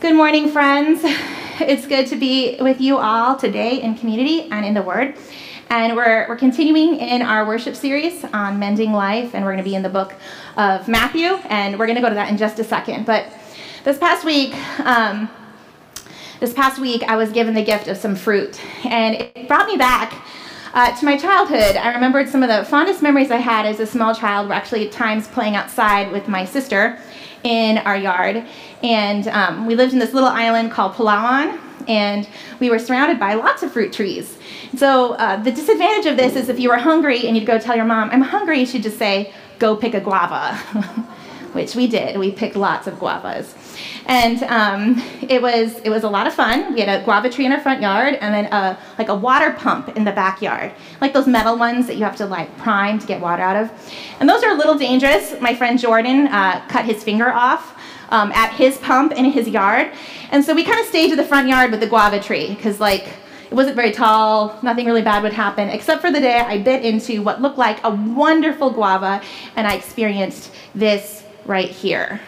Good morning, friends. It's good to be with you all today in community and in the Word. And we're, we're continuing in our worship series on mending life, and we're going to be in the book of Matthew, and we're going to go to that in just a second. But this past week, um, this past week, I was given the gift of some fruit, and it brought me back uh, to my childhood. I remembered some of the fondest memories I had as a small child were actually at times playing outside with my sister in our yard. And um, we lived in this little island called Palawan, and we were surrounded by lots of fruit trees. So uh, the disadvantage of this is if you were hungry and you'd go tell your mom, I'm hungry, she'd just say, go pick a guava, which we did. We picked lots of guavas. And um, it was it was a lot of fun. We had a guava tree in our front yard, and then a like a water pump in the backyard, like those metal ones that you have to like prime to get water out of. And those are a little dangerous. My friend Jordan uh, cut his finger off. Um, at his pump in his yard, and so we kind of stayed to the front yard with the guava tree because like it wasn't very tall, nothing really bad would happen, except for the day I bit into what looked like a wonderful guava, and I experienced this right here.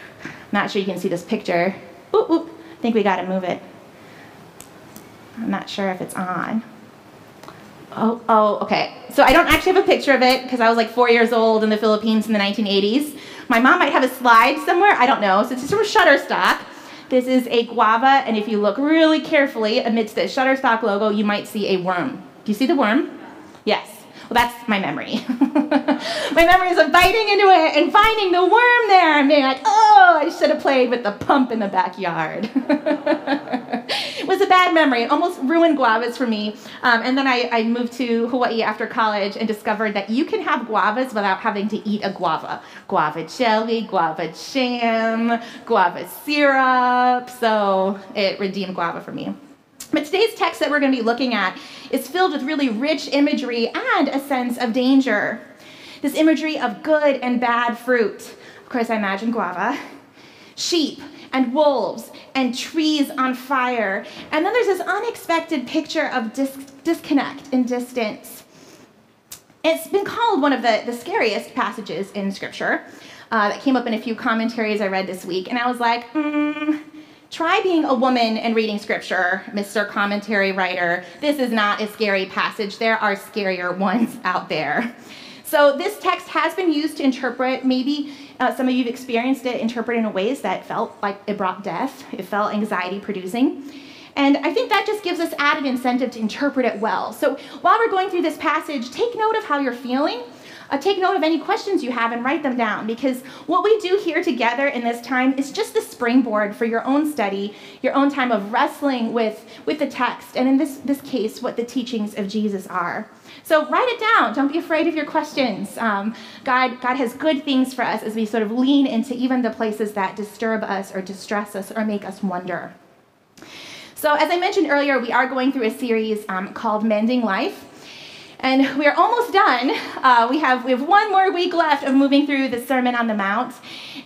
Not sure you can see this picture. Oop, oop. I think we got to move it. I'm not sure if it's on. Oh, oh, okay. So I don't actually have a picture of it because I was like four years old in the Philippines in the 1980s. My mom might have a slide somewhere. I don't know. So it's from Shutterstock. This is a guava, and if you look really carefully amidst the Shutterstock logo, you might see a worm. Do you see the worm? Yes. Well, that's my memory. my memories of biting into it and finding the worm there and being like, oh, I should have played with the pump in the backyard. it was a bad memory. It almost ruined guavas for me. Um, and then I, I moved to Hawaii after college and discovered that you can have guavas without having to eat a guava. Guava jelly, guava jam, guava syrup. So it redeemed guava for me. But today's text that we're going to be looking at is filled with really rich imagery and a sense of danger. This imagery of good and bad fruit. Of course, I imagine guava, sheep and wolves and trees on fire. And then there's this unexpected picture of dis- disconnect and distance. It's been called one of the, the scariest passages in Scripture. Uh, that came up in a few commentaries I read this week, and I was like, mm, Try being a woman and reading scripture, Mr. Commentary Writer. This is not a scary passage. There are scarier ones out there. So, this text has been used to interpret, maybe uh, some of you have experienced it, interpret in ways that felt like it brought death, it felt anxiety producing. And I think that just gives us added incentive to interpret it well. So, while we're going through this passage, take note of how you're feeling uh, take note of any questions you have and write them down because what we do here together in this time is just the springboard for your own study, your own time of wrestling with, with the text, and in this, this case, what the teachings of Jesus are. So write it down. Don't be afraid of your questions. Um, God, God has good things for us as we sort of lean into even the places that disturb us or distress us or make us wonder. So, as I mentioned earlier, we are going through a series um, called Mending Life. And we are almost done. Uh, we, have, we have one more week left of moving through the Sermon on the Mount.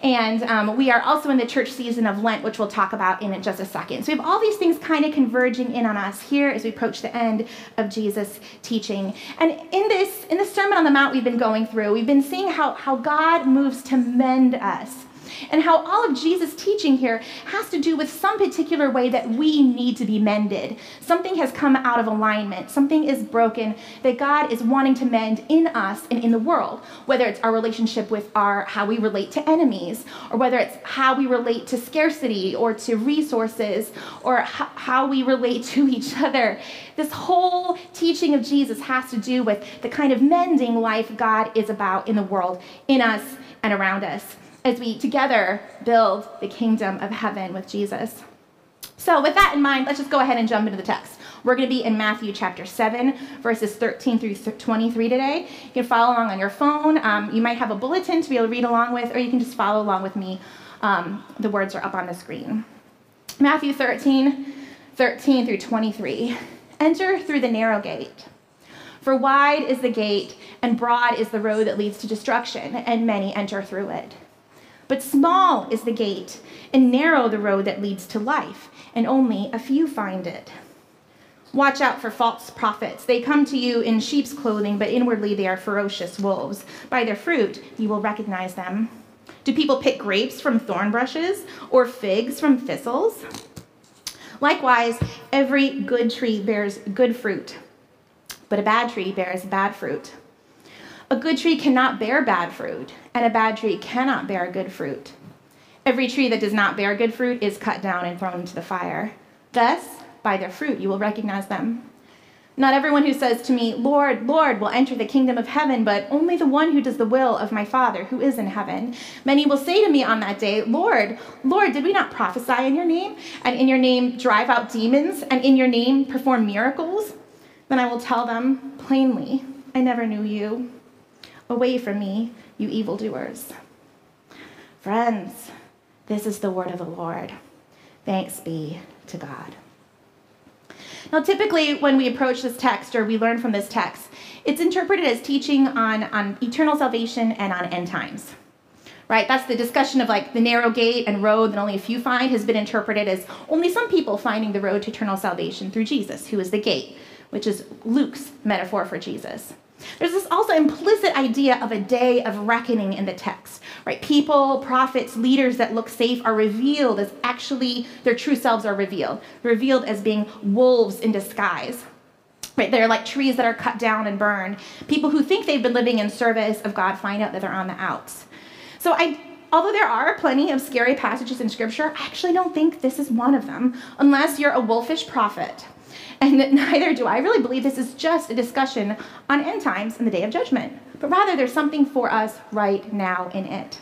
And um, we are also in the church season of Lent, which we'll talk about in just a second. So we have all these things kind of converging in on us here as we approach the end of Jesus' teaching. And in this, in the Sermon on the Mount we've been going through, we've been seeing how, how God moves to mend us and how all of Jesus' teaching here has to do with some particular way that we need to be mended. Something has come out of alignment, something is broken that God is wanting to mend in us and in the world, whether it's our relationship with our how we relate to enemies, or whether it's how we relate to scarcity or to resources, or how we relate to each other. This whole teaching of Jesus has to do with the kind of mending life God is about in the world, in us and around us as we together build the kingdom of heaven with Jesus. So, with that in mind, let's just go ahead and jump into the text. We're going to be in Matthew chapter 7, verses 13 through 23 today. You can follow along on your phone. Um, you might have a bulletin to be able to read along with, or you can just follow along with me. Um, the words are up on the screen. Matthew 13, 13 through 23. Enter through the narrow gate. For wide is the gate, and broad is the road that leads to destruction, and many enter through it. But small is the gate, and narrow the road that leads to life, and only a few find it. Watch out for false prophets. They come to you in sheep's clothing, but inwardly they are ferocious wolves. By their fruit you will recognize them. Do people pick grapes from thorn bushes or figs from thistles? Likewise, every good tree bears good fruit, but a bad tree bears bad fruit. A good tree cannot bear bad fruit, and a bad tree cannot bear good fruit. Every tree that does not bear good fruit is cut down and thrown into the fire. Thus, by their fruit you will recognize them. Not everyone who says to me, Lord, Lord, will enter the kingdom of heaven, but only the one who does the will of my Father who is in heaven. Many will say to me on that day, Lord, Lord, did we not prophesy in your name, and in your name drive out demons, and in your name perform miracles? Then I will tell them plainly, I never knew you. Away from me, you evildoers. Friends, this is the word of the Lord. Thanks be to God. Now, typically, when we approach this text or we learn from this text, it's interpreted as teaching on, on eternal salvation and on end times. Right? That's the discussion of like the narrow gate and road that only a few find has been interpreted as only some people finding the road to eternal salvation through Jesus, who is the gate, which is Luke's metaphor for Jesus. There's this also implicit idea of a day of reckoning in the text, right? People, prophets, leaders that look safe are revealed as actually their true selves are revealed, revealed as being wolves in disguise. Right, they're like trees that are cut down and burned. People who think they've been living in service of God find out that they're on the outs. So I although there are plenty of scary passages in scripture, I actually don't think this is one of them, unless you're a wolfish prophet and neither do I really believe this is just a discussion on end times and the day of judgment, but rather there's something for us right now in it.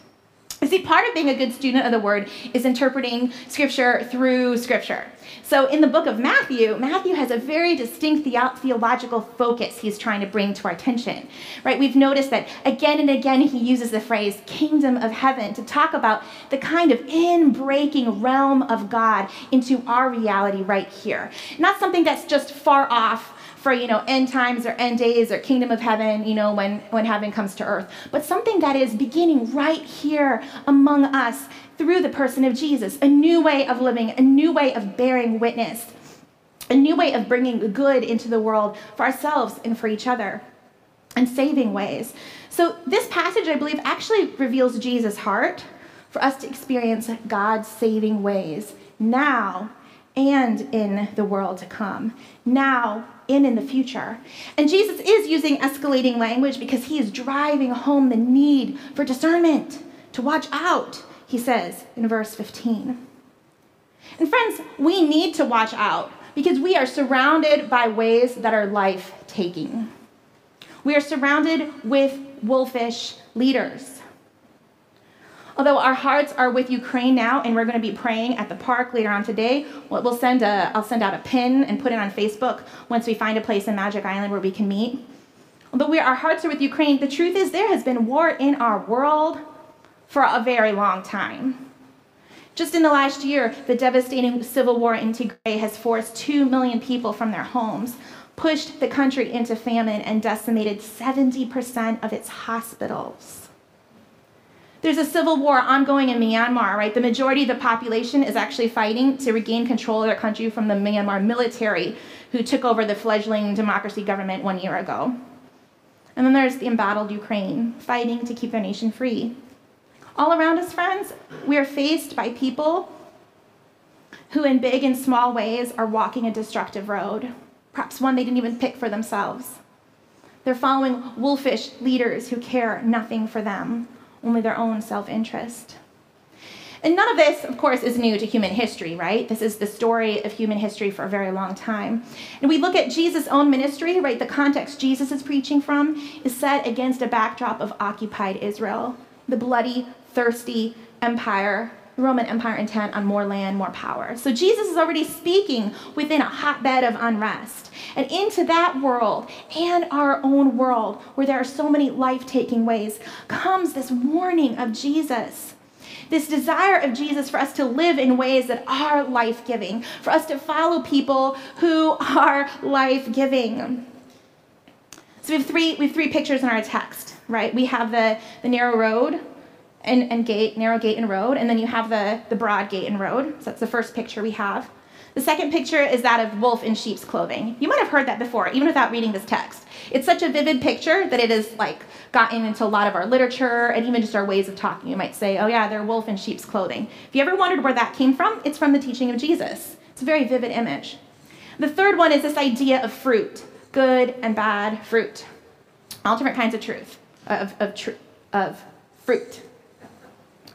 See, part of being a good student of the word is interpreting scripture through scripture. So in the book of Matthew, Matthew has a very distinct the- theological focus he's trying to bring to our attention. Right? We've noticed that again and again he uses the phrase kingdom of heaven to talk about the kind of in-breaking realm of God into our reality right here. Not something that's just far off for you know end times or end days or kingdom of heaven you know when when heaven comes to earth. But something that is beginning right here among us through the person of Jesus a new way of living a new way of bearing witness a new way of bringing good into the world for ourselves and for each other and saving ways. So this passage i believe actually reveals jesus heart for us to experience god's saving ways now and in the world to come now and in the future. And Jesus is using escalating language because he is driving home the need for discernment, to watch out, he says in verse 15. And friends, we need to watch out because we are surrounded by ways that are life taking. We are surrounded with wolfish leaders. Although our hearts are with Ukraine now, and we're going to be praying at the park later on today, we'll send a, I'll send out a pin and put it on Facebook once we find a place in Magic Island where we can meet. Although we, our hearts are with Ukraine, the truth is there has been war in our world for a very long time. Just in the last year, the devastating civil war in Tigray has forced 2 million people from their homes, pushed the country into famine, and decimated 70% of its hospitals. There's a civil war ongoing in Myanmar, right? The majority of the population is actually fighting to regain control of their country from the Myanmar military who took over the fledgling democracy government one year ago. And then there's the embattled Ukraine, fighting to keep their nation free. All around us, friends, we are faced by people who, in big and small ways, are walking a destructive road, perhaps one they didn't even pick for themselves. They're following wolfish leaders who care nothing for them, only their own self interest. And none of this, of course, is new to human history, right? This is the story of human history for a very long time. And we look at Jesus' own ministry, right? The context Jesus is preaching from is set against a backdrop of occupied Israel, the bloody, thirsty empire, the Roman Empire intent on more land, more power. So Jesus is already speaking within a hotbed of unrest. And into that world and our own world, where there are so many life taking ways, comes this warning of Jesus. This desire of Jesus for us to live in ways that are life giving, for us to follow people who are life giving. So we have three we have three pictures in our text, right? We have the, the narrow road and, and gate, narrow gate and road, and then you have the, the broad gate and road. So that's the first picture we have. The second picture is that of wolf in sheep's clothing. You might have heard that before, even without reading this text. It's such a vivid picture that it has like gotten into a lot of our literature and even just our ways of talking. You might say, "Oh yeah, they're wolf in sheep's clothing." If you ever wondered where that came from, it's from the teaching of Jesus. It's a very vivid image. The third one is this idea of fruit good and bad fruit. All different kinds of truth, of, of, tr- of fruit.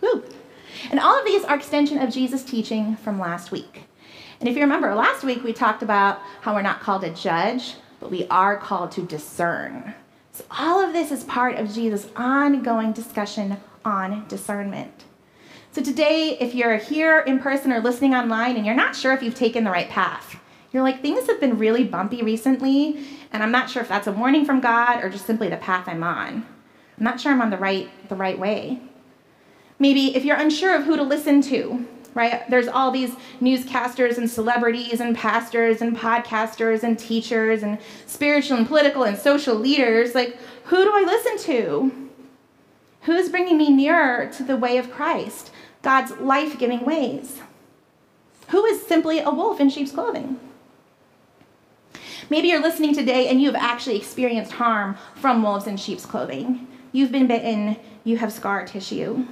Woo. And all of these are extension of Jesus' teaching from last week. And if you remember, last week we talked about how we're not called to judge, but we are called to discern. So all of this is part of Jesus' ongoing discussion on discernment. So today, if you're here in person or listening online and you're not sure if you've taken the right path, you're like, things have been really bumpy recently, and I'm not sure if that's a warning from God or just simply the path I'm on. I'm not sure I'm on the right, the right way. Maybe if you're unsure of who to listen to, right? There's all these newscasters and celebrities and pastors and podcasters and teachers and spiritual and political and social leaders. Like, who do I listen to? Who's bringing me nearer to the way of Christ, God's life giving ways? Who is simply a wolf in sheep's clothing? Maybe you're listening today and you have actually experienced harm from wolves in sheep's clothing. You've been bitten, you have scar tissue.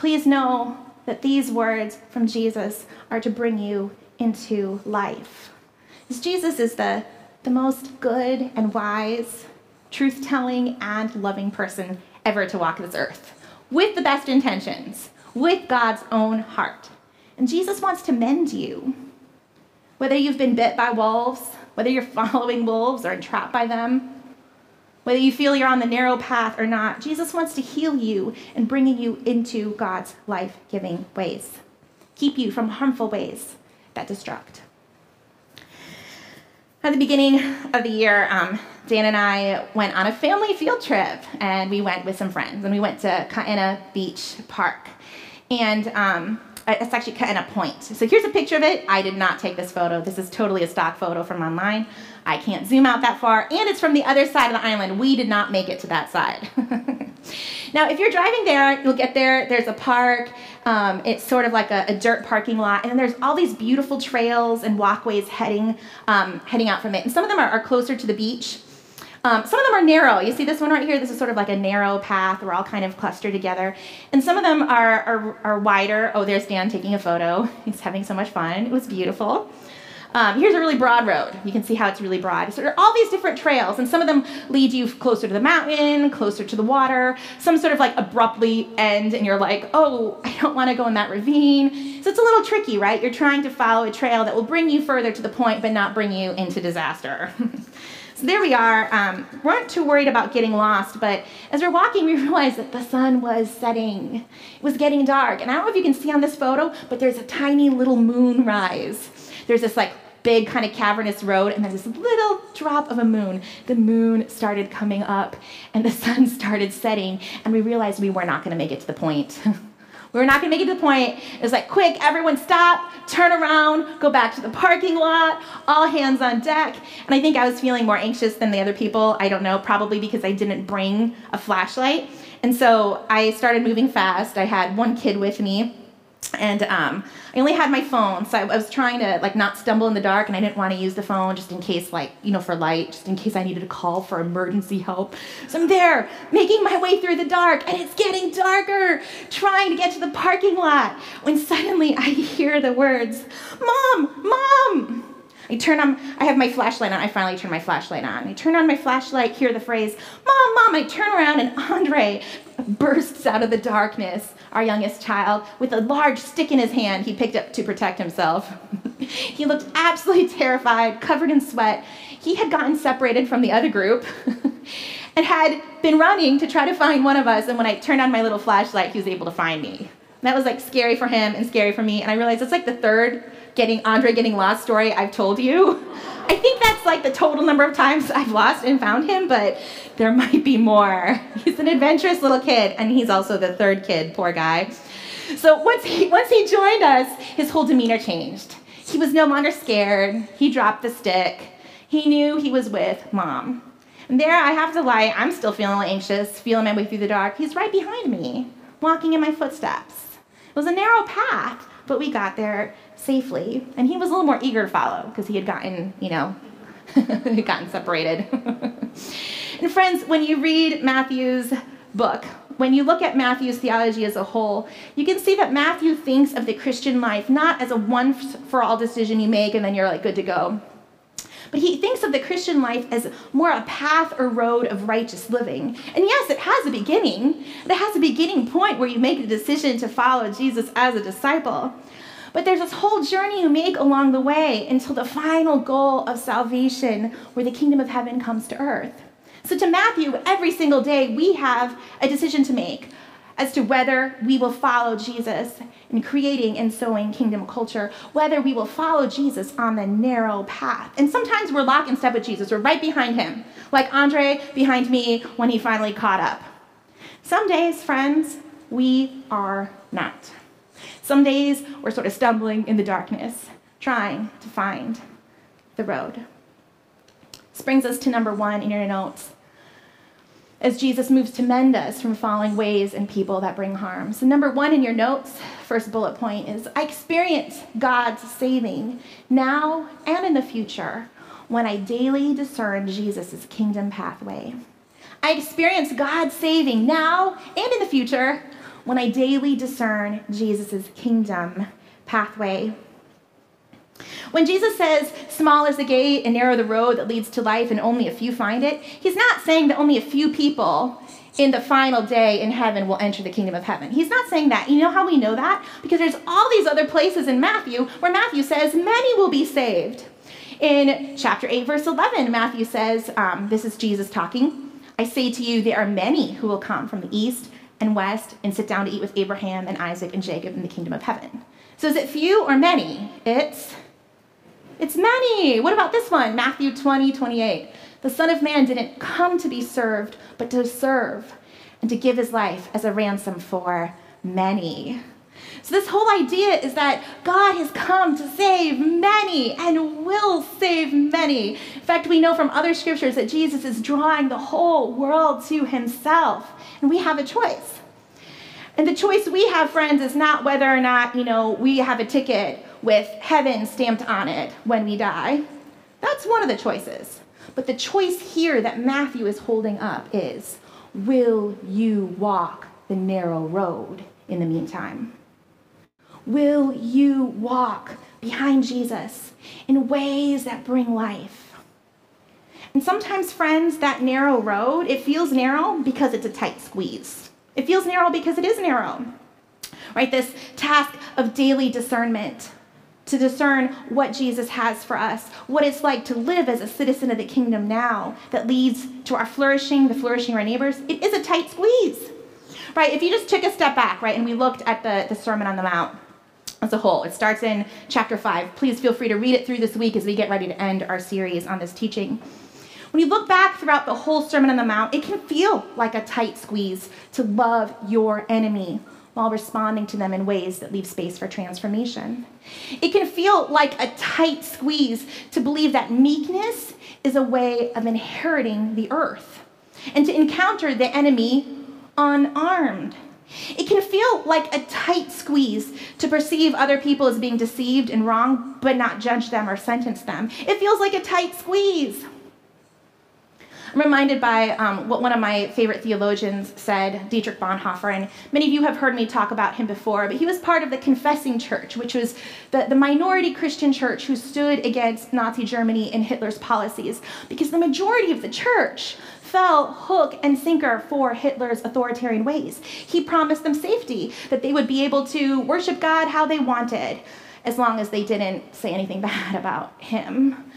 Please know that these words from Jesus are to bring you into life. Because Jesus is the, the most good and wise, truth telling, and loving person ever to walk this earth, with the best intentions, with God's own heart. And Jesus wants to mend you. Whether you've been bit by wolves, whether you're following wolves or entrapped by them, whether you feel you're on the narrow path or not, Jesus wants to heal you and bringing you into God's life giving ways, keep you from harmful ways that destruct. At the beginning of the year, um, Dan and I went on a family field trip, and we went with some friends, and we went to Ka'ena Beach Park. And um, it's actually Ka'ena Point. So here's a picture of it. I did not take this photo. This is totally a stock photo from online. I can't zoom out that far, and it's from the other side of the island. We did not make it to that side. now, if you're driving there, you'll get there. There's a park. Um, it's sort of like a, a, dirt parking lot, and there's all these beautiful trails and walkways heading um, heading out from it. And some of them are, are closer to the beach. Um, some of them are narrow. You see this one right here? This is sort of like a narrow path. We're all kind of clustered together. And some of them are, are, are wider. Oh, there's Dan taking a photo. He's having so much fun. It was beautiful. Um, here's a really broad road. You can see how it's really broad. So there are all these different trails, and some of them lead you closer to the mountain, closer to the water. Some sort of like abruptly end, and you're like, oh, I don't want to go in that ravine. So it's a little tricky, right? You're trying to follow a trail that will bring you further to the point, but not bring you into disaster. so there we are. Um, we weren't too worried about getting lost, but as we're walking, we realized that the sun was setting. It was getting dark, and I don't know if you can see on this photo, but there's a tiny little moonrise there's this like big kind of cavernous road and there's this little drop of a moon. The moon started coming up and the sun started setting and we realized we were not going to make it to the point. we were not going to make it to the point. It was like, quick, everyone stop, turn around, go back to the parking lot, all hands on deck. And I think I was feeling more anxious than the other people. I don't know, probably because I didn't bring a flashlight. And so I started moving fast. I had one kid with me and um, I only had my phone, so I, I, was trying to like not stumble in the dark, and I didn't want to use the phone just in case, like you know, for light, just in case I needed to call for emergency help. So I'm there, making my way through the dark, and it's getting darker, trying to get to the parking lot. When suddenly I hear the words, "Mom, Mom!" I turn on, I have my flashlight on. I finally turn my flashlight on. I turn on my flashlight, hear the phrase, Mom, Mom. I turn around, and Andre bursts out of the darkness, our youngest child, with a large stick in his hand he picked up to protect himself. he looked absolutely terrified, covered in sweat. He had gotten separated from the other group and had been running to try to find one of us. And when I turned on my little flashlight, he was able to find me. That was like scary for him and scary for me. And I realized it's like the third getting Andre getting lost story I've told you. I think that's like the total number of times I've lost and found him, but there might be more. He's an adventurous little kid, and he's also the third kid, poor guy. So once he once he joined us, his whole demeanor changed. He was no longer scared. He dropped the stick. He knew he was with mom. And there, I have to lie, I'm still feeling anxious, feeling my way through the dark. He's right behind me, walking in my footsteps. It was a narrow path, but we got there safely. And he was a little more eager to follow because he had gotten, you know, gotten separated. and friends, when you read Matthew's book, when you look at Matthew's theology as a whole, you can see that Matthew thinks of the Christian life not as a one for all decision you make and then you're like good to go. But he thinks of the Christian life as more a path or road of righteous living. And yes, it has a beginning. It has a beginning point where you make a decision to follow Jesus as a disciple. But there's this whole journey you make along the way until the final goal of salvation, where the kingdom of heaven comes to earth. So, to Matthew, every single day we have a decision to make as to whether we will follow Jesus in creating and sowing kingdom culture, whether we will follow Jesus on the narrow path. And sometimes we're lock in step with Jesus, we're right behind him, like Andre behind me when he finally caught up. Some days, friends, we are not. Some days we're sort of stumbling in the darkness, trying to find the road. This brings us to number one in your notes. As Jesus moves to mend us from falling ways and people that bring harm. So, number one in your notes, first bullet point is I experience God's saving now and in the future when I daily discern Jesus' kingdom pathway. I experience God's saving now and in the future when I daily discern Jesus' kingdom pathway. When Jesus says, small is the gate and narrow the road that leads to life and only a few find it, he's not saying that only a few people in the final day in heaven will enter the kingdom of heaven. He's not saying that. You know how we know that? Because there's all these other places in Matthew where Matthew says, many will be saved. In chapter 8, verse 11, Matthew says, um, This is Jesus talking. I say to you, there are many who will come from the east and west and sit down to eat with Abraham and Isaac and Jacob in the kingdom of heaven. So is it few or many? It's it's many. What about this one? Matthew 20, 28. The Son of Man didn't come to be served, but to serve and to give his life as a ransom for many. So, this whole idea is that God has come to save many and will save many. In fact, we know from other scriptures that Jesus is drawing the whole world to himself, and we have a choice. And the choice we have, friends, is not whether or not, you know, we have a ticket with heaven stamped on it when we die. That's one of the choices. But the choice here that Matthew is holding up is will you walk the narrow road in the meantime? Will you walk behind Jesus in ways that bring life? And sometimes, friends, that narrow road, it feels narrow because it's a tight squeeze. It feels narrow because it is narrow. Right? This task of daily discernment to discern what Jesus has for us, what it's like to live as a citizen of the kingdom now that leads to our flourishing, the flourishing of our neighbors. It is a tight squeeze, right? If you just took a step back, right, and we looked at the, the Sermon on the Mount as a whole, it starts in chapter 5. Please feel free to read it through this week as we get ready to end our series on this teaching. When you look back throughout the whole Sermon on the Mount, it can feel like a tight squeeze to love your enemy while responding to them in ways that leave space for transformation. It can feel like a tight squeeze to believe that meekness is a way of inheriting the earth and to encounter the enemy unarmed. It can feel like a tight squeeze to perceive other people as being deceived and wrong, but not judge them or sentence them. It feels like a tight squeeze. I'm reminded by um, what one of my favorite theologians said, Dietrich Bonhoeffer, and many of you have heard me talk about him before, but he was part of the Confessing Church, which was the, the minority Christian church who stood against Nazi Germany and Hitler's policies, because the majority of the church fell hook and sinker for Hitler's authoritarian ways. He promised them safety, that they would be able to worship God how they wanted, as long as they didn't say anything bad about him.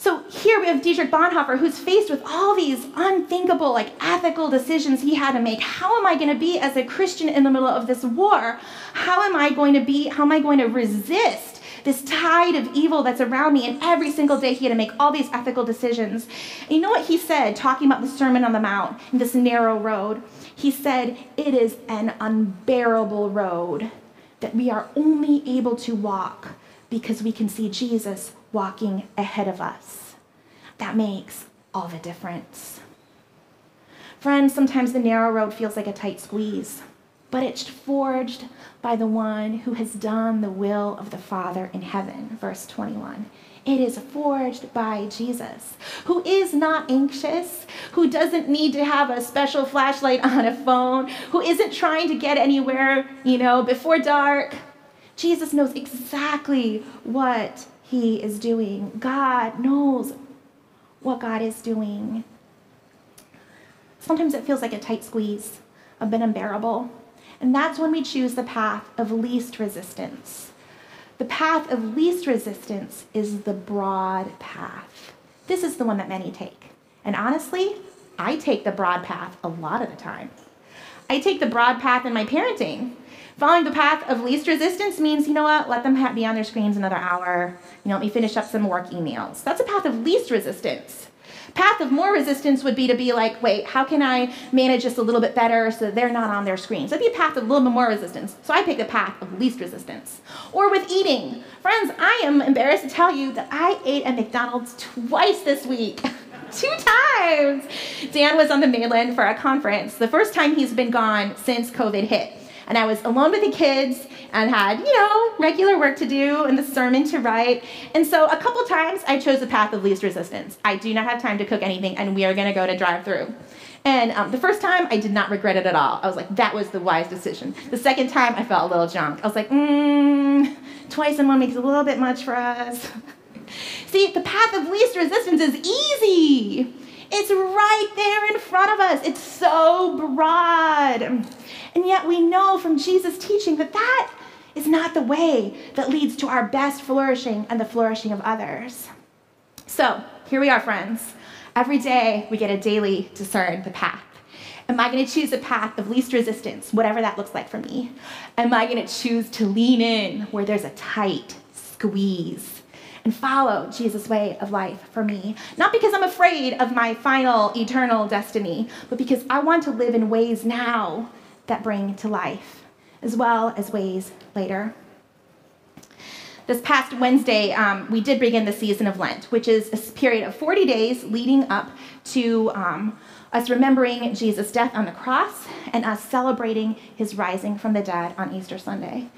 So here we have Dietrich Bonhoeffer, who's faced with all these unthinkable, like ethical decisions he had to make. How am I going to be as a Christian in the middle of this war? How am I going to be? How am I going to resist this tide of evil that's around me? And every single day he had to make all these ethical decisions. And you know what he said, talking about the Sermon on the Mount and this narrow road? He said, It is an unbearable road that we are only able to walk because we can see Jesus walking ahead of us. That makes all the difference. Friends, sometimes the narrow road feels like a tight squeeze. But it's forged by the one who has done the will of the Father in heaven. Verse 21. It is forged by Jesus, who is not anxious, who doesn't need to have a special flashlight on a phone, who isn't trying to get anywhere, you know, before dark. Jesus knows exactly what he is doing. God knows what God is doing. Sometimes it feels like a tight squeeze, a bit unbearable. And that's when we choose the path of least resistance. The path of least resistance is the broad path. This is the one that many take. And honestly, I take the broad path a lot of the time. I take the broad path in my parenting. Following the path of least resistance means, you know what, let them be on their screens another hour. You know, let me finish up some work emails. That's a path of least resistance. Path of more resistance would be to be like, wait, how can I manage this a little bit better so they're not on their screens? That'd be a path of a little bit more resistance. So I pick the path of least resistance. Or with eating. Friends, I am embarrassed to tell you that I ate at McDonald's twice this week. Two times. Dan was on the mainland for a conference, the first time he's been gone since COVID hit and I was alone with the kids and had, you know, regular work to do and the sermon to write. And so a couple times I chose the path of least resistance. I do not have time to cook anything, and we are going to go to drive through. And um, the first time, I did not regret it at all. I was like, that was the wise decision. The second time, I felt a little junk. I was like, mmm, twice in one makes a little bit much for us. See, the path of least resistance is easy. It's right there in front of us. It's so broad. And yet we know from Jesus' teaching that that is not the way that leads to our best flourishing and the flourishing of others. So here we are, friends. Every day we get a daily discern the path. Am I going to choose the path of least resistance, whatever that looks like for me? Am I going to choose to lean in where there's a tight squeeze and follow Jesus' way of life for me? Not because I'm afraid of my final eternal destiny, but because I want to live in ways now that bring to life, as well as ways later. This past Wednesday, um, we did begin the season of Lent, which is a period of 40 days leading up to um, us remembering Jesus' death on the cross and us celebrating his rising from the dead on Easter Sunday.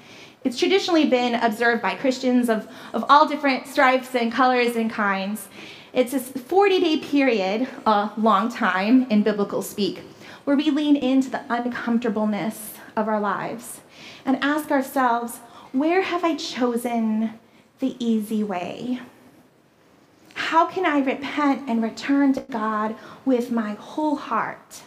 It's traditionally been observed by Christians of, of all different stripes and colors and kinds. It's a 40 day period, a long time in biblical speak, where we lean into the uncomfortableness of our lives and ask ourselves, where have I chosen the easy way? How can I repent and return to God with my whole heart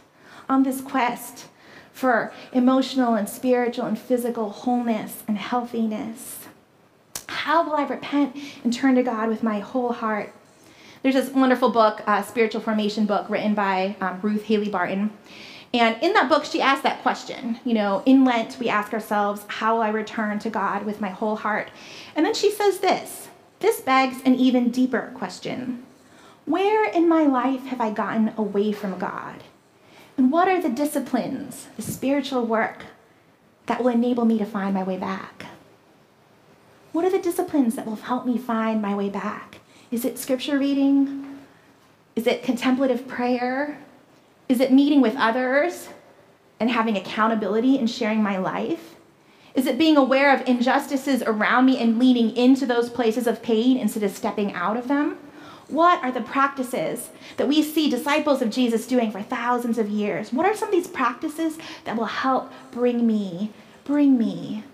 on this quest for emotional and spiritual and physical wholeness and healthiness? How will I repent and turn to God with my whole heart? There's this wonderful book, uh, spiritual formation book, written by um, Ruth Haley Barton. And in that book, she asked that question. You know, in Lent, we ask ourselves, how will I return to God with my whole heart? And then she says this this begs an even deeper question Where in my life have I gotten away from God? And what are the disciplines, the spiritual work that will enable me to find my way back? What are the disciplines that will help me find my way back? Is it scripture reading? Is it contemplative prayer? Is it meeting with others and having accountability and sharing my life? Is it being aware of injustices around me and leaning into those places of pain instead of stepping out of them? What are the practices that we see disciples of Jesus doing for thousands of years? What are some of these practices that will help bring me, bring me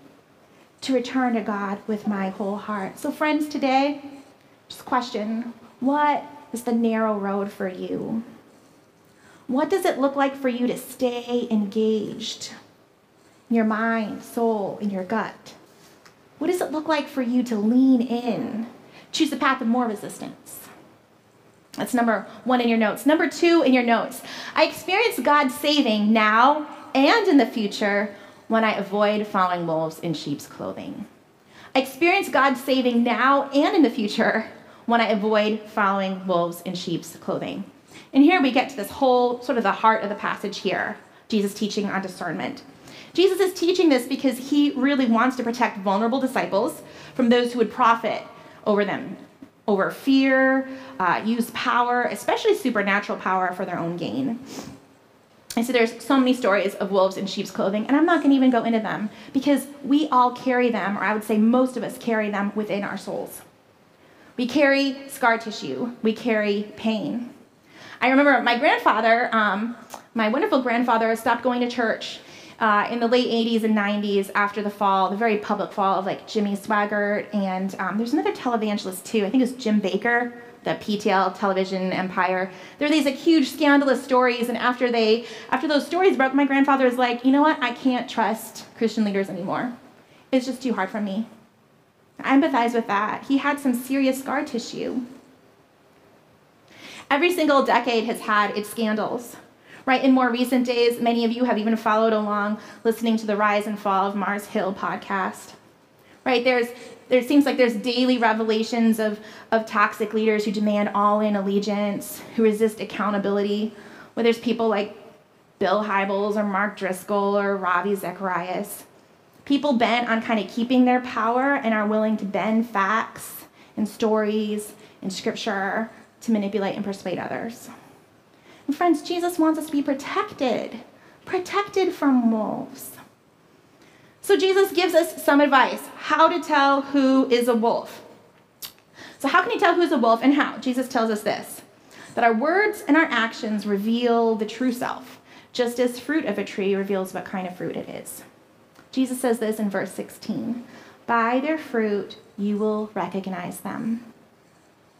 to return to God with my whole heart? So, friends, today, just question what is the narrow road for you? What does it look like for you to stay engaged in your mind, soul, in your gut? What does it look like for you to lean in? Choose the path of more resistance. That's number one in your notes. Number two in your notes. I experience God saving now and in the future when I avoid following wolves in sheep's clothing. I experience God saving now and in the future when I avoid following wolves in sheep's clothing. And here we get to this whole sort of the heart of the passage here Jesus teaching on discernment. Jesus is teaching this because he really wants to protect vulnerable disciples from those who would profit over them, over fear, uh, use power, especially supernatural power, for their own gain. And so there's so many stories of wolves in sheep's clothing, and I'm not going to even go into them because we all carry them, or I would say most of us carry them within our souls. We carry scar tissue, we carry pain. I remember my grandfather, um, my wonderful grandfather, stopped going to church uh, in the late 80s and 90s after the fall, the very public fall of like Jimmy Swaggart, and um, there's another televangelist too. I think it was Jim Bakker, the PTL television empire. There are these like huge scandalous stories, and after they after those stories broke, my grandfather was like, you know what? I can't trust Christian leaders anymore. It's just too hard for me. I empathize with that. He had some serious scar tissue. Every single decade has had its scandals. Right, in more recent days, many of you have even followed along listening to the Rise and Fall of Mars Hill podcast. Right, there's there seems like there's daily revelations of, of toxic leaders who demand all in allegiance, who resist accountability, where there's people like Bill Hybels or Mark Driscoll or Ravi Zacharias. People bent on kind of keeping their power and are willing to bend facts and stories and scripture to manipulate and persuade others. And friends, Jesus wants us to be protected, protected from wolves. So Jesus gives us some advice how to tell who is a wolf. So, how can you tell who's a wolf and how? Jesus tells us this that our words and our actions reveal the true self, just as fruit of a tree reveals what kind of fruit it is. Jesus says this in verse 16 By their fruit you will recognize them.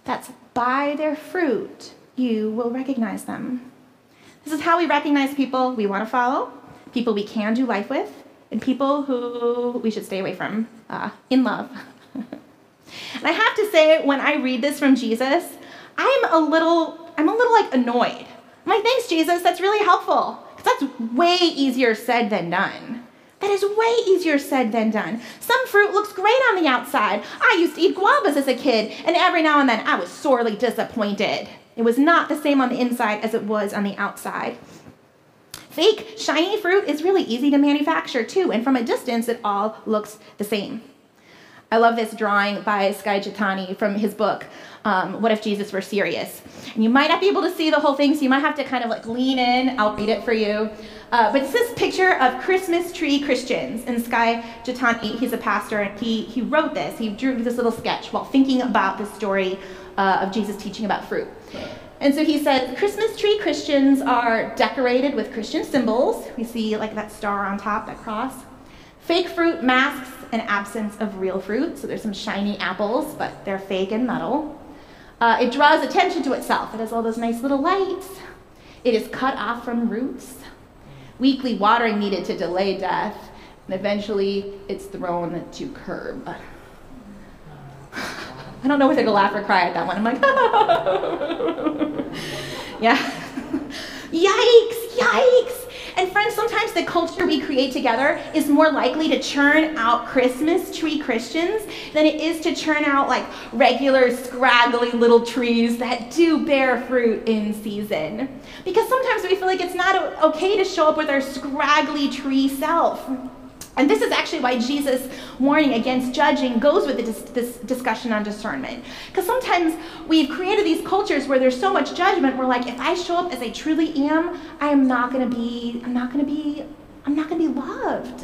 That's by their fruit you will recognize them. This is how we recognize people we want to follow, people we can do life with, and people who we should stay away from uh, in love. and I have to say, when I read this from Jesus, I'm a little, I'm a little like annoyed. I'm like, thanks, Jesus, that's really helpful. Because that's way easier said than done. That is way easier said than done. Some fruit looks great on the outside. I used to eat guavas as a kid, and every now and then I was sorely disappointed. It was not the same on the inside as it was on the outside. Fake shiny fruit is really easy to manufacture too, and from a distance it all looks the same. I love this drawing by Skye Jethani from his book, um, What If Jesus Were Serious? And you might not be able to see the whole thing, so you might have to kind of like lean in. I'll read it for you. Uh, but it's this picture of Christmas tree Christians. And Skye Jethani, he's a pastor, and he, he wrote this. He drew this little sketch while thinking about the story uh, of Jesus teaching about fruit. And so he said, Christmas tree Christians are decorated with Christian symbols. We see like that star on top, that cross. Fake fruit masks an absence of real fruit. So there's some shiny apples, but they're fake and metal. Uh, it draws attention to itself. It has all those nice little lights. It is cut off from roots. Weekly watering needed to delay death. And eventually it's thrown to curb. I don't know whether to laugh or cry at that one. I'm like, yeah. yikes, yikes. And friends, sometimes the culture we create together is more likely to churn out Christmas tree Christians than it is to churn out like regular, scraggly little trees that do bear fruit in season. Because sometimes we feel like it's not okay to show up with our scraggly tree self. And this is actually why Jesus' warning against judging goes with this discussion on discernment. Because sometimes we've created these cultures where there's so much judgment, we're like, if I show up as I truly am, I am not to be, I'm not going to be, I'm not to be loved.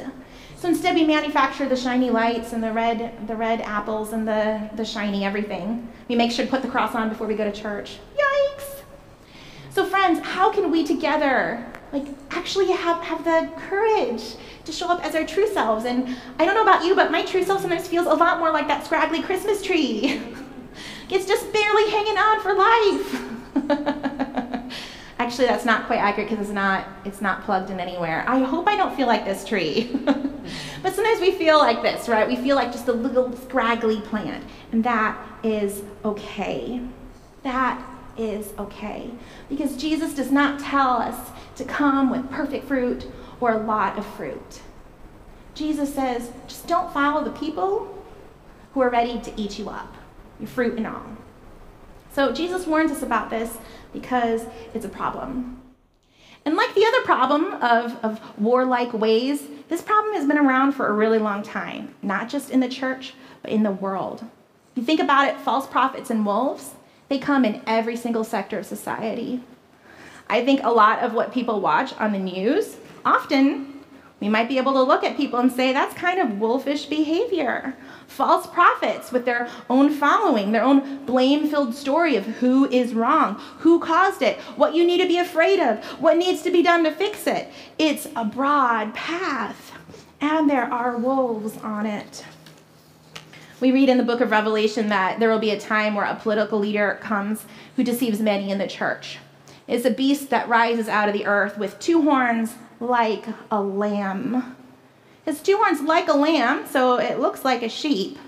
So instead, we manufacture the shiny lights and the red, the red apples and the, the shiny everything. We make sure to put the cross on before we go to church. Yikes! So, friends, how can we together, like, actually have, have the courage to show up as our true selves. And I don't know about you, but my true self sometimes feels a lot more like that scraggly Christmas tree. it's just barely hanging on for life. Actually, that's not quite accurate because it's not it's not plugged in anywhere. I hope I don't feel like this tree. but sometimes we feel like this, right? We feel like just a little scraggly plant, and that is okay. That is okay. Because Jesus does not tell us to come with perfect fruit or a lot of fruit. Jesus says, just don't follow the people who are ready to eat you up, your fruit and all. So Jesus warns us about this because it's a problem. And like the other problem of, of warlike ways, this problem has been around for a really long time, not just in the church, but in the world. If you think about it, false prophets and wolves, they come in every single sector of society. I think a lot of what people watch on the news, often we might be able to look at people and say that's kind of wolfish behavior. False prophets with their own following, their own blame filled story of who is wrong, who caused it, what you need to be afraid of, what needs to be done to fix it. It's a broad path, and there are wolves on it. We read in the book of Revelation that there will be a time where a political leader comes who deceives many in the church. It's a beast that rises out of the earth with two horns like a lamb. It's two horns like a lamb, so it looks like a sheep,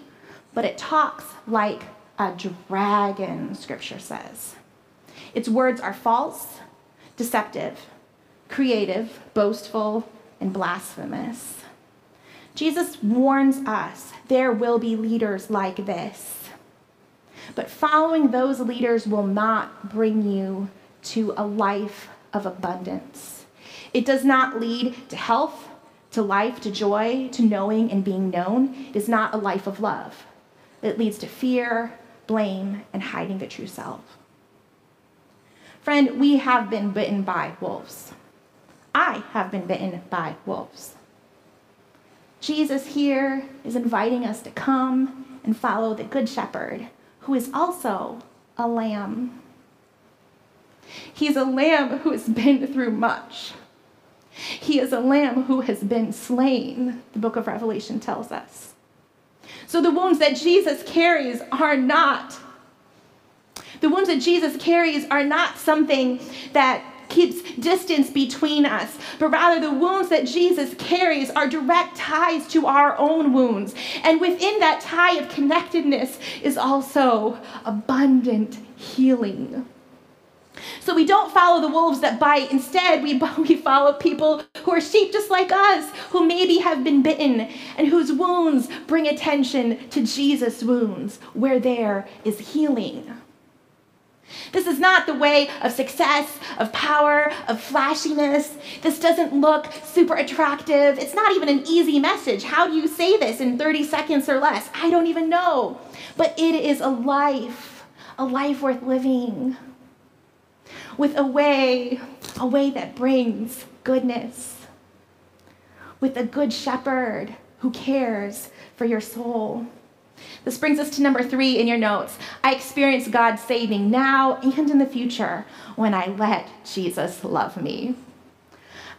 but it talks like a dragon, scripture says. Its words are false, deceptive, creative, boastful, and blasphemous. Jesus warns us there will be leaders like this. But following those leaders will not bring you to a life of abundance. It does not lead to health, to life, to joy, to knowing and being known. It is not a life of love. It leads to fear, blame, and hiding the true self. Friend, we have been bitten by wolves. I have been bitten by wolves. Jesus here is inviting us to come and follow the Good Shepherd, who is also a lamb. He's a lamb who has been through much. He is a lamb who has been slain, the book of Revelation tells us. So the wounds that Jesus carries are not, the wounds that Jesus carries are not something that keeps distance between us, but rather the wounds that Jesus carries are direct ties to our own wounds. And within that tie of connectedness is also abundant healing. So we don't follow the wolves that bite. Instead, we, we follow people who are sheep just like us, who maybe have been bitten, and whose wounds bring attention to Jesus' wounds, where there is healing. This is not the way of success, of power, of flashiness. This doesn't look super attractive. It's not even an easy message. How do you say this in 30 seconds or less? I don't even know. But it is a life, a life worth living, with a way, a way that brings goodness, with a good shepherd who cares for your soul. This brings us to number three in your notes. I experience God saving now and in the future when I let Jesus love me.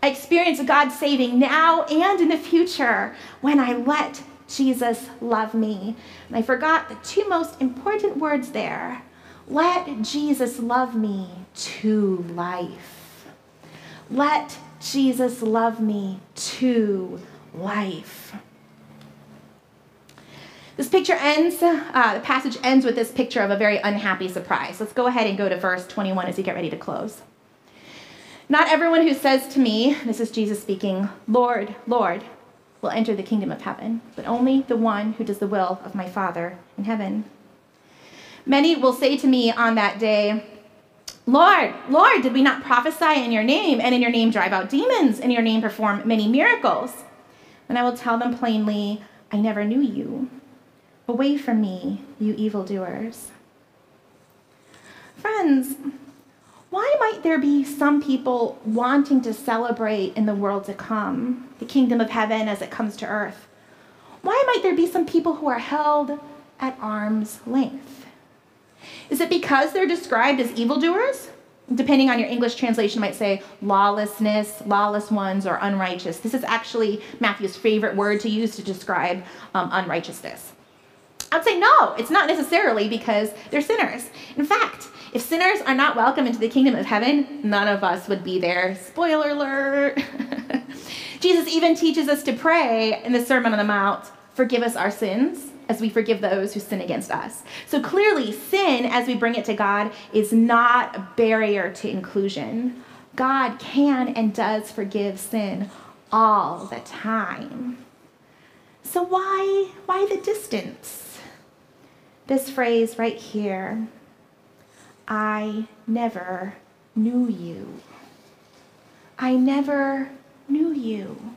I experience God saving now and in the future when I let Jesus love me. And I forgot the two most important words there. Let Jesus love me to life. Let Jesus love me to life. This picture ends, uh, the passage ends with this picture of a very unhappy surprise. Let's go ahead and go to verse 21 as we get ready to close. Not everyone who says to me, this is Jesus speaking, Lord, Lord, will enter the kingdom of heaven, but only the one who does the will of my Father in heaven. Many will say to me on that day, Lord, Lord, did we not prophesy in your name, and in your name drive out demons, and in your name perform many miracles? And I will tell them plainly, I never knew you. Away from me, you evildoers. Friends, why might there be some people wanting to celebrate in the world to come, the kingdom of heaven as it comes to earth? Why might there be some people who are held at arm's length? Is it because they're described as evildoers? Depending on your English translation, might say lawlessness, lawless ones, or unrighteous. This is actually Matthew's favorite word to use to describe um, unrighteousness. I'd say no, it's not necessarily because they're sinners. In fact, if sinners are not welcome into the kingdom of heaven, none of us would be there. Spoiler alert. Jesus even teaches us to pray in the Sermon on the Mount forgive us our sins as we forgive those who sin against us. So clearly, sin, as we bring it to God, is not a barrier to inclusion. God can and does forgive sin all the time. So why why the distance? This phrase right here I never knew you. I never knew you.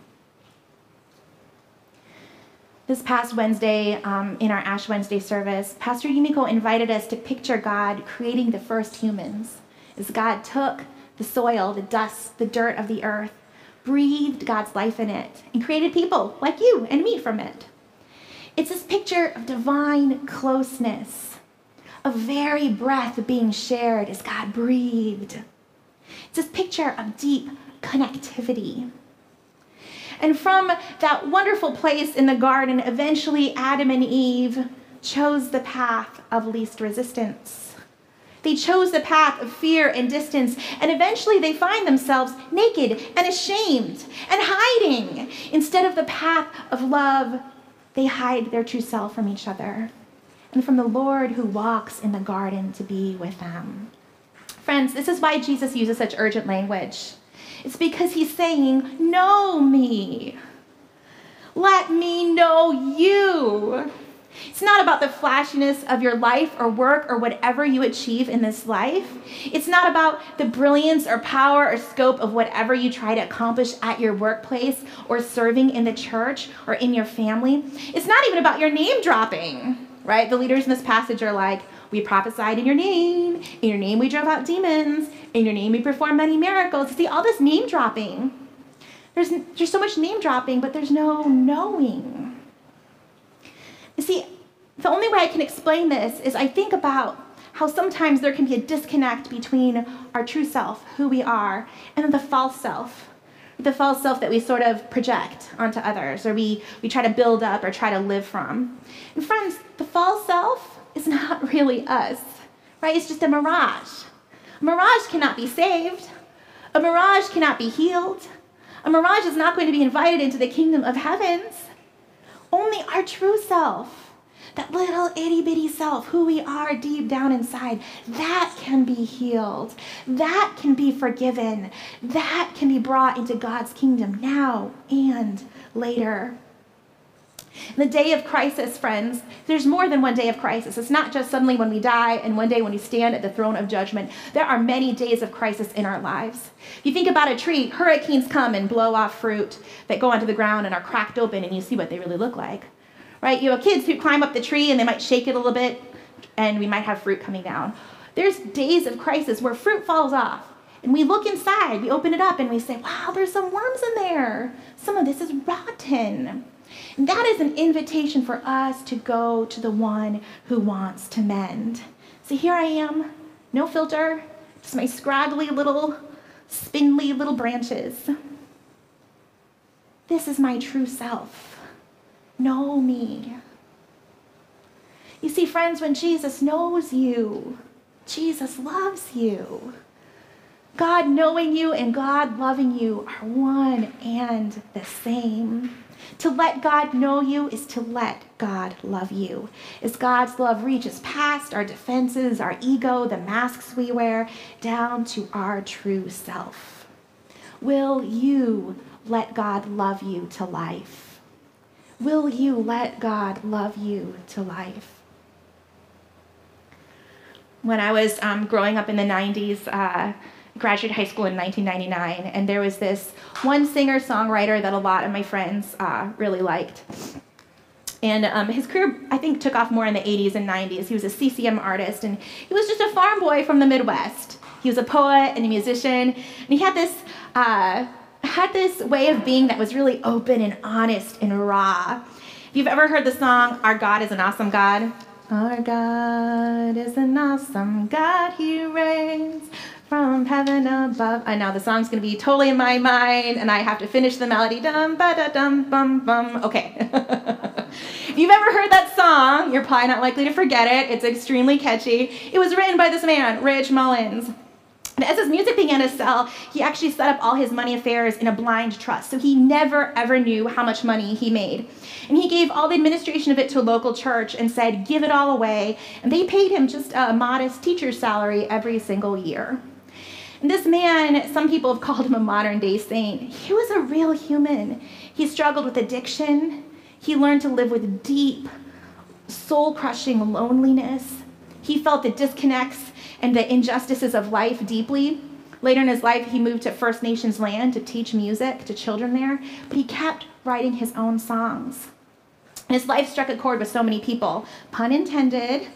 This past Wednesday, um, in our Ash Wednesday service, Pastor Yumiko invited us to picture God creating the first humans as God took the soil, the dust, the dirt of the earth, breathed God's life in it, and created people like you and me from it. It's this picture of divine closeness, a very breath being shared as God breathed. It's this picture of deep connectivity. And from that wonderful place in the garden, eventually Adam and Eve chose the path of least resistance. They chose the path of fear and distance, and eventually they find themselves naked and ashamed and hiding. Instead of the path of love, they hide their true self from each other and from the Lord who walks in the garden to be with them. Friends, this is why Jesus uses such urgent language. It's because he's saying, Know me. Let me know you. It's not about the flashiness of your life or work or whatever you achieve in this life. It's not about the brilliance or power or scope of whatever you try to accomplish at your workplace or serving in the church or in your family. It's not even about your name dropping, right? The leaders in this passage are like, we prophesied in your name. In your name, we drove out demons. In your name, we performed many miracles. See, all this name dropping. There's, there's so much name dropping, but there's no knowing. You see, the only way I can explain this is I think about how sometimes there can be a disconnect between our true self, who we are, and the false self. The false self that we sort of project onto others, or we, we try to build up or try to live from. And friends, the false self is not really us, right? It's just a mirage. A mirage cannot be saved. A mirage cannot be healed. A mirage is not going to be invited into the kingdom of heavens. Only our true self, that little itty bitty self, who we are deep down inside, that can be healed. That can be forgiven. That can be brought into God's kingdom now and later. The day of crisis, friends, there's more than one day of crisis. It's not just suddenly when we die and one day when we stand at the throne of judgment. There are many days of crisis in our lives. If you think about a tree, hurricanes come and blow off fruit that go onto the ground and are cracked open, and you see what they really look like. Right? You have kids who climb up the tree and they might shake it a little bit, and we might have fruit coming down. There's days of crisis where fruit falls off. And we look inside, we open it up, and we say, wow, there's some worms in there. Some of this is rotten. And that is an invitation for us to go to the one who wants to mend. So here I am, no filter, just my scraggly little, spindly little branches. This is my true self. Know me. You see, friends, when Jesus knows you, Jesus loves you. God knowing you and God loving you are one and the same. To let God know you is to let God love you. As God's love reaches past our defenses, our ego, the masks we wear, down to our true self. Will you let God love you to life? Will you let God love you to life? When I was um, growing up in the 90s, uh, graduated high school in 1999, and there was this one singer songwriter that a lot of my friends uh, really liked. And um, his career, I think, took off more in the 80s and 90s. He was a CCM artist, and he was just a farm boy from the Midwest. He was a poet and a musician, and he had this uh, had this way of being that was really open and honest and raw. If you've ever heard the song "Our God is an Awesome God," Our God is an awesome God, He reigns from heaven above. I know the song's gonna be totally in my mind, and I have to finish the melody. Dum ba da dum bum bum. Okay. if you've ever heard that song, you're probably not likely to forget it. It's extremely catchy. It was written by this man, Rich Mullins. And as his music began to sell, he actually set up all his money affairs in a blind trust. So he never ever knew how much money he made. And he gave all the administration of it to a local church and said, give it all away. And they paid him just a modest teacher's salary every single year. This man, some people have called him a modern day saint. He was a real human. He struggled with addiction. He learned to live with deep, soul crushing loneliness. He felt the disconnects and the injustices of life deeply. Later in his life, he moved to First Nations land to teach music to children there, but he kept writing his own songs. His life struck a chord with so many people, pun intended,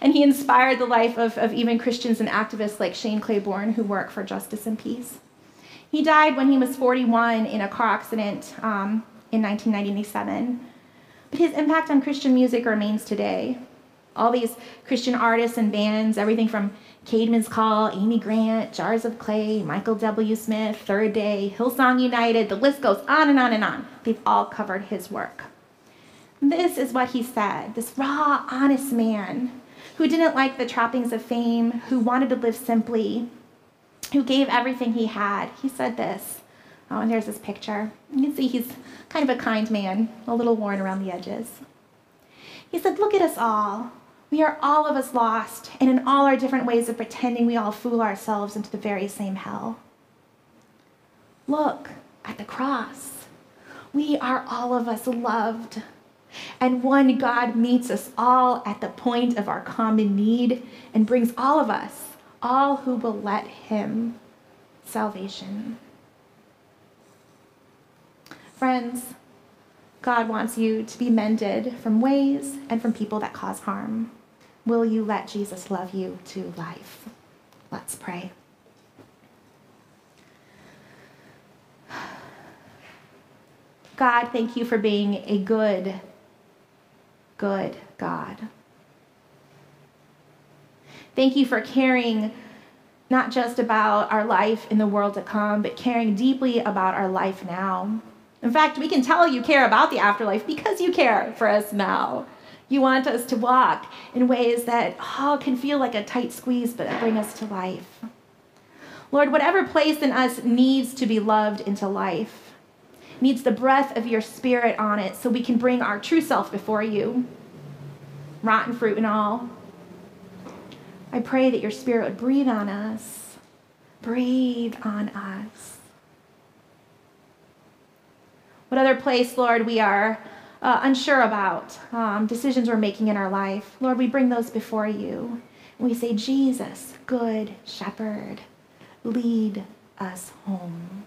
and he inspired the life of, of even Christians and activists like Shane Claiborne, who work for justice and peace. He died when he was 41 in a car accident um, in 1997. But his impact on Christian music remains today. All these Christian artists and bands, everything from Caedmon's Call, Amy Grant, Jars of Clay, Michael W. Smith, Third Day, Hillsong United, the list goes on and on and on. They've all covered his work. This is what he said this raw, honest man who didn't like the trappings of fame, who wanted to live simply, who gave everything he had. He said this. Oh, and there's this picture. You can see he's kind of a kind man, a little worn around the edges. He said, Look at us all. We are all of us lost, and in all our different ways of pretending, we all fool ourselves into the very same hell. Look at the cross. We are all of us loved. And one God meets us all at the point of our common need and brings all of us, all who will let Him, salvation. Friends, God wants you to be mended from ways and from people that cause harm. Will you let Jesus love you to life? Let's pray. God, thank you for being a good good God. Thank you for caring not just about our life in the world to come, but caring deeply about our life now. In fact, we can tell you care about the afterlife because you care for us now. You want us to walk in ways that oh, can feel like a tight squeeze, but bring us to life. Lord, whatever place in us needs to be loved into life, needs the breath of your spirit on it so we can bring our true self before you, rotten fruit and all. I pray that your spirit would breathe on us. Breathe on us. What other place, Lord, we are uh, unsure about, um, decisions we're making in our life, Lord, we bring those before you. And we say, Jesus, good shepherd, lead us home.